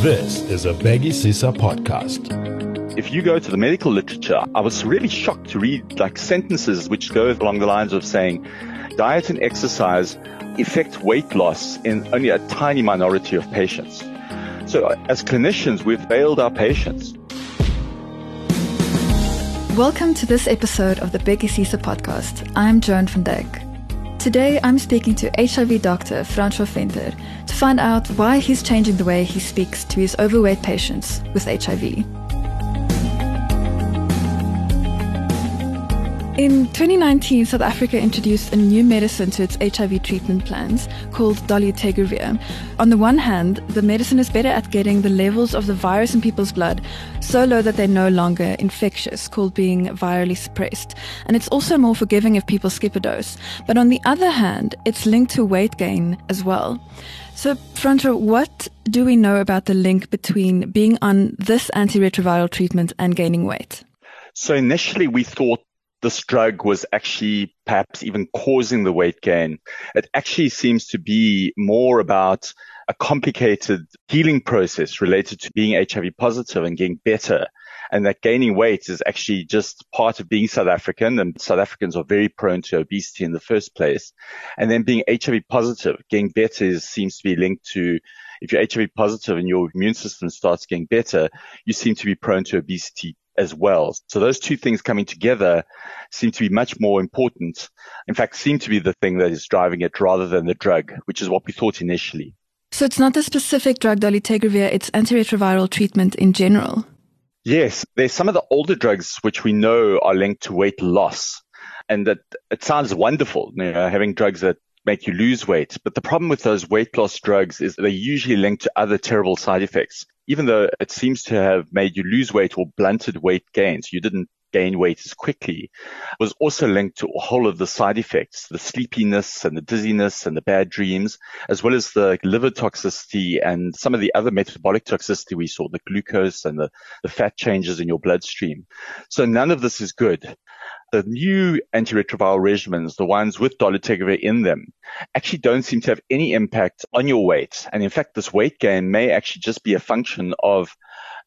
This is a Bhekisisa podcast. If you go to the medical literature, I was really shocked to read like sentences which go along the lines of saying diet and exercise affect weight loss in only a tiny minority of patients. So as clinicians, we've failed our patients. Welcome to this episode of the Bhekisisa podcast. I'm Joan van Dyk. Today, I'm speaking to HIV doctor Francois Venter to find out why he's changing the way he speaks to his overweight patients with HIV. In 2019, South Africa introduced a new medicine to its HIV treatment plans called dolutegravir. On the one hand, the medicine is better at getting the levels of the virus in people's blood so low that they're no longer infectious, called being virally suppressed. And it's also more forgiving if people skip a dose. But on the other hand, it's linked to weight gain as well. So, Francois, what do we know about the link between being on this antiretroviral treatment and gaining weight? So initially we thought this drug was actually perhaps even causing the weight gain. It actually seems to be more about a complicated healing process related to being HIV positive and getting better. And that gaining weight is actually just part of being South African and South Africans are very prone to obesity in the first place. And then being HIV positive, getting better is, seems to be linked to if you're HIV positive and your immune system starts getting better, you seem to be prone to obesity as well. So those two things coming together seem to be much more important. In fact, seem to be the thing that is driving it rather than the drug, which is what we thought initially. So it's not the specific drug dolutegravir, it's antiretroviral treatment in general. Yes, there's some of the older drugs which we know are linked to weight loss. And that it sounds wonderful, you know, having drugs that make you lose weight. But the problem with those weight loss drugs is they're usually linked to other terrible side effects. Even though it seems to have made you lose weight or blunted weight gains, you didn't gain weight as quickly was also linked to a whole of the side effects, the sleepiness and the dizziness and the bad dreams, as well as the liver toxicity and some of the other metabolic toxicity we saw, the glucose and the, the fat changes in your bloodstream. So none of this is good the new antiretroviral regimens, the ones with dolutegravir in them, actually don't seem to have any impact on your weight. And in fact, this weight gain may actually just be a function of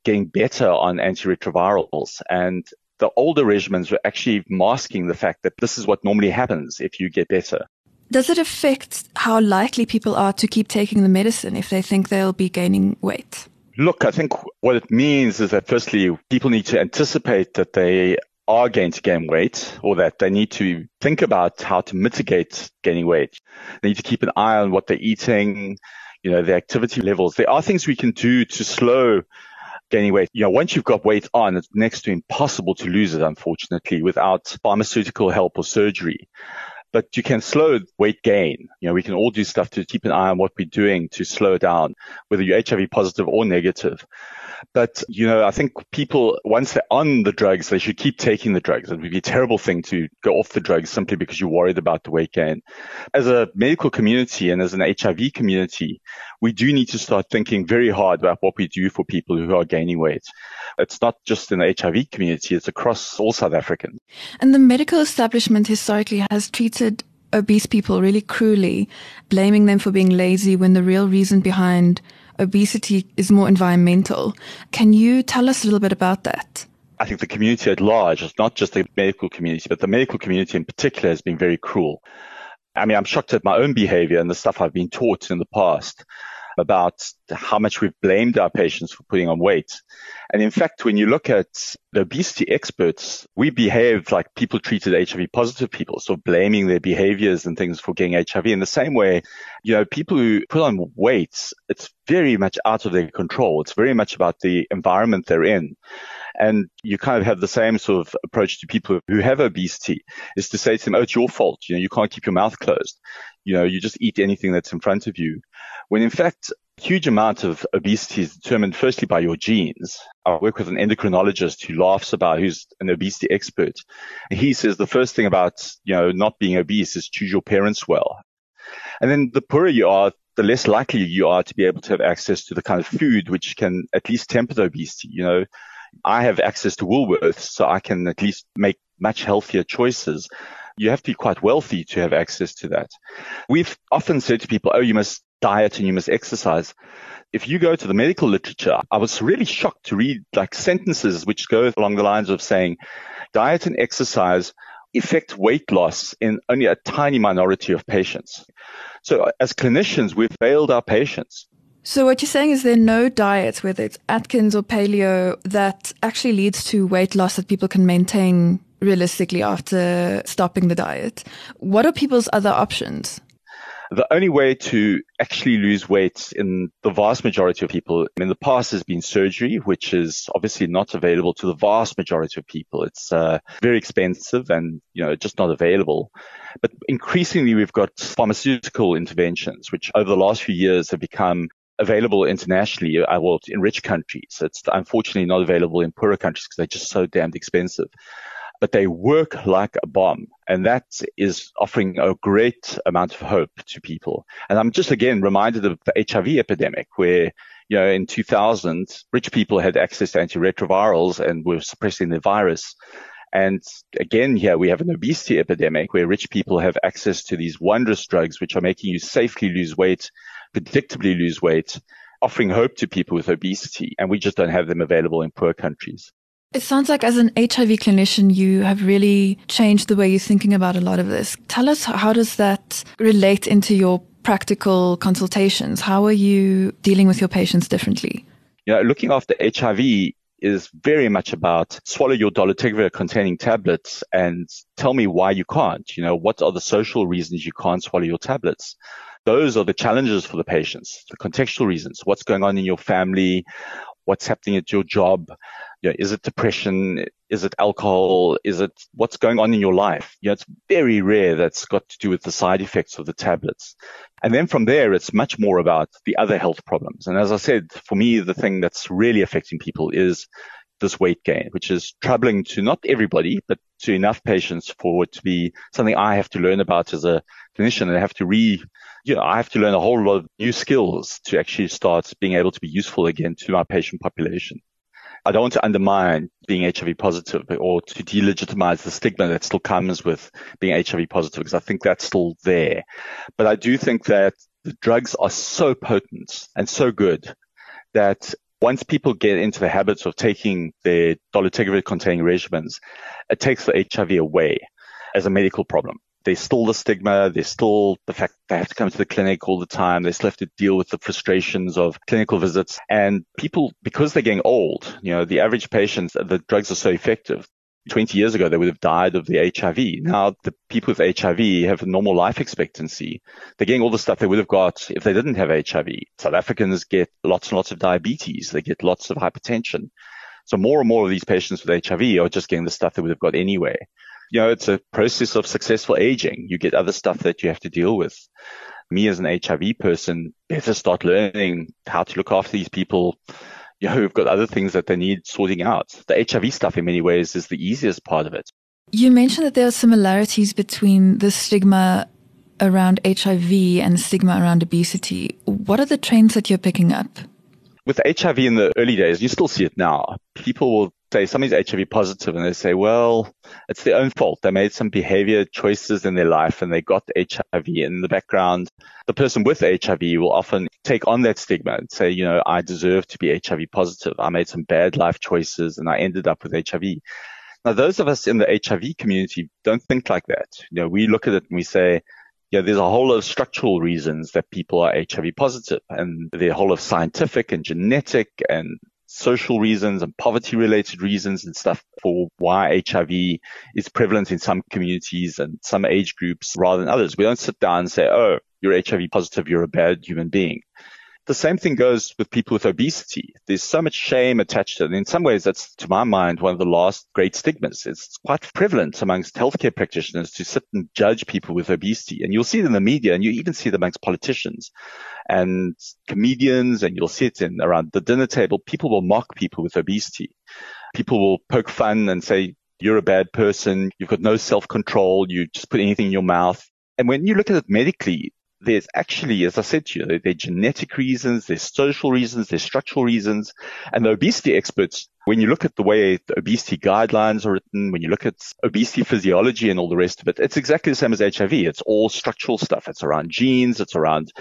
getting better on antiretrovirals. And the older regimens were actually masking the fact that this is what normally happens if you get better. Does it affect how likely people are to keep taking the medicine if they think they'll be gaining weight? Look, I think what it means is that firstly, people need to anticipate that they are going to gain weight or that they need to think about how to mitigate gaining weight. They need to keep an eye on what they're eating, you know, their activity levels. There are things we can do to slow gaining weight. You know, once you've got weight on, it's next to impossible to lose it, unfortunately, without pharmaceutical help or surgery but you can slow weight gain. You know, we can all do stuff to keep an eye on what we're doing to slow down, whether you're HIV positive or negative. But, you know, I think people, once they're on the drugs, they should keep taking the drugs. It would be a terrible thing to go off the drugs simply because you're worried about the weight gain. As a medical community and as an HIV community, we do need to start thinking very hard about what we do for people who are gaining weight. It's not just in the HIV community, it's across all South Africans. And the medical establishment historically has treated obese people really cruelly, blaming them for being lazy when the real reason behind obesity is more environmental. Can you tell us a little bit about that? I think the community at large, it's not just the medical community, but the medical community in particular has been very cruel. I mean, I'm shocked at my own behavior and the stuff I've been taught in the past about how much we've blamed our patients for putting on weight. And in fact, when you look at the obesity experts, we behave like people treated HIV positive people, so blaming their behaviors and things for getting HIV. In the same way, you know, people who put on weight, it's very much out of their control. It's very much about the environment they're in. And you kind of have the same sort of approach to people who have obesity is to say to them, Oh, it's your fault. You know, you can't keep your mouth closed. You know, you just eat anything that's in front of you. When in fact, huge amount of obesity is determined firstly by your genes. I work with an endocrinologist who laughs about who's an obesity expert. He says the first thing about, you know, not being obese is choose your parents well. And then the poorer you are, the less likely you are to be able to have access to the kind of food which can at least temper the obesity. You know, I have access to Woolworths, so I can at least make much healthier choices. You have to be quite wealthy to have access to that. We've often said to people, oh, you must diet and you must exercise. If you go to the medical literature, I was really shocked to read like sentences which go along the lines of saying diet and exercise affect weight loss in only a tiny minority of patients. So as clinicians, we've failed our patients. So what you're saying is there are no diets, whether it's Atkins or paleo, that actually leads to weight loss that people can maintain realistically after stopping the diet. What are people's other options? The only way to actually lose weight in the vast majority of people in the past has been surgery, which is obviously not available to the vast majority of people. It's uh, very expensive and, you know, just not available. But increasingly we've got pharmaceutical interventions, which over the last few years have become available internationally, uh, well, in rich countries. It's unfortunately not available in poorer countries because they're just so damned expensive. But they work like a bomb. And that is offering a great amount of hope to people. And I'm just again reminded of the HIV epidemic where, you know, in 2000, rich people had access to antiretrovirals and were suppressing the virus. And again, here we have an obesity epidemic where rich people have access to these wondrous drugs, which are making you safely lose weight predictably lose weight, offering hope to people with obesity. And we just don't have them available in poor countries. It sounds like as an HIV clinician, you have really changed the way you're thinking about a lot of this. Tell us, how does that relate into your practical consultations? How are you dealing with your patients differently? You know, looking after HIV is very much about swallow your dolutegravir containing tablets and tell me why you can't. You know, what are the social reasons you can't swallow your tablets? those are the challenges for the patients, the contextual reasons. What's going on in your family? What's happening at your job? You know, is it depression? Is it alcohol? Is it what's going on in your life? You know, it's very rare that's got to do with the side effects of the tablets. And then from there, it's much more about the other health problems. And as I said, for me, the thing that's really affecting people is this weight gain, which is troubling to not everybody, but to enough patients for it to be something I have to learn about as a clinician and I have to re, you know, I have to learn a whole lot of new skills to actually start being able to be useful again to my patient population. I don't want to undermine being HIV positive or to delegitimize the stigma that still comes with being HIV positive because I think that's still there. But I do think that the drugs are so potent and so good that once people get into the habits of taking their dolutegravir containing regimens, it takes the HIV away as a medical problem. There's still the stigma. There's still the fact they have to come to the clinic all the time. They still have to deal with the frustrations of clinical visits. And people, because they're getting old, you know, the average patient, the drugs are so effective. 20 years ago, they would have died of the HIV. Now, the people with HIV have a normal life expectancy. They're getting all the stuff they would have got if they didn't have HIV. South Africans get lots and lots of diabetes. They get lots of hypertension. So more and more of these patients with HIV are just getting the stuff they would have got anyway. You know, it's a process of successful aging. You get other stuff that you have to deal with. Me as an HIV person, better start learning how to look after these people you know, we've got other things that they need sorting out. The HIV stuff in many ways is the easiest part of it. You mentioned that there are similarities between the stigma around HIV and stigma around obesity. What are the trends that you're picking up? With HIV in the early days, you still see it now. People will say somebody's HIV positive and they say, well, it's their own fault. They made some behavior choices in their life and they got HIV in the background. The person with HIV will often take on that stigma and say, you know, I deserve to be HIV positive. I made some bad life choices and I ended up with HIV. Now, those of us in the HIV community don't think like that. You know, we look at it and we say, yeah, there's a whole lot of structural reasons that people are HIV positive and a whole of scientific and genetic and social reasons and poverty related reasons and stuff for why HIV is prevalent in some communities and some age groups rather than others. We don't sit down and say, oh, you're HIV positive, you're a bad human being. The same thing goes with people with obesity. There's so much shame attached to it. And in some ways, that's, to my mind, one of the last great stigmas. It's quite prevalent amongst healthcare practitioners to sit and judge people with obesity. And you'll see it in the media and you even see it amongst politicians and comedians and you'll see it in around the dinner table. People will mock people with obesity. People will poke fun and say, you're a bad person. You've got no self control. You just put anything in your mouth. And when you look at it medically, there's actually, as I said to you, there, are genetic reasons, there's social reasons, there's structural reasons. And the obesity experts, when you look at the way the obesity guidelines are written, when you look at obesity physiology and all the rest of it, it's exactly the same as HIV. It's all structural stuff. It's around genes. It's around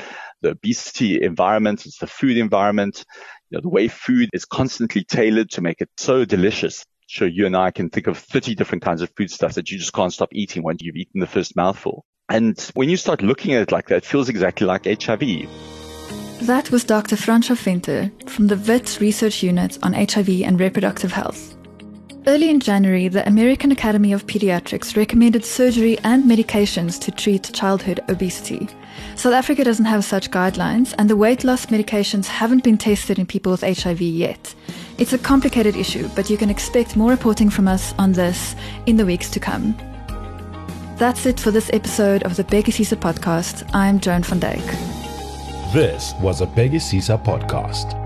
the obesity environment, it's the food environment, you know, the way food is constantly tailored to make it so delicious. Sure, you and I can think of 30 different kinds of food stuff that you just can't stop eating once you've eaten the first mouthful. And when you start looking at it like that, it feels exactly like HIV. That was Dr. Francois Venter from the WITS Research Unit on HIV and Reproductive Health. Early in January, the American Academy of Pediatrics recommended surgery and medications to treat childhood obesity. South Africa doesn't have such guidelines, and the weight loss medications haven't been tested in people with HIV yet. It's a complicated issue, but you can expect more reporting from us on this in the weeks to come. That's it for this episode of the Beggy podcast. I'm Joan van Dyk. This was a Beggy podcast.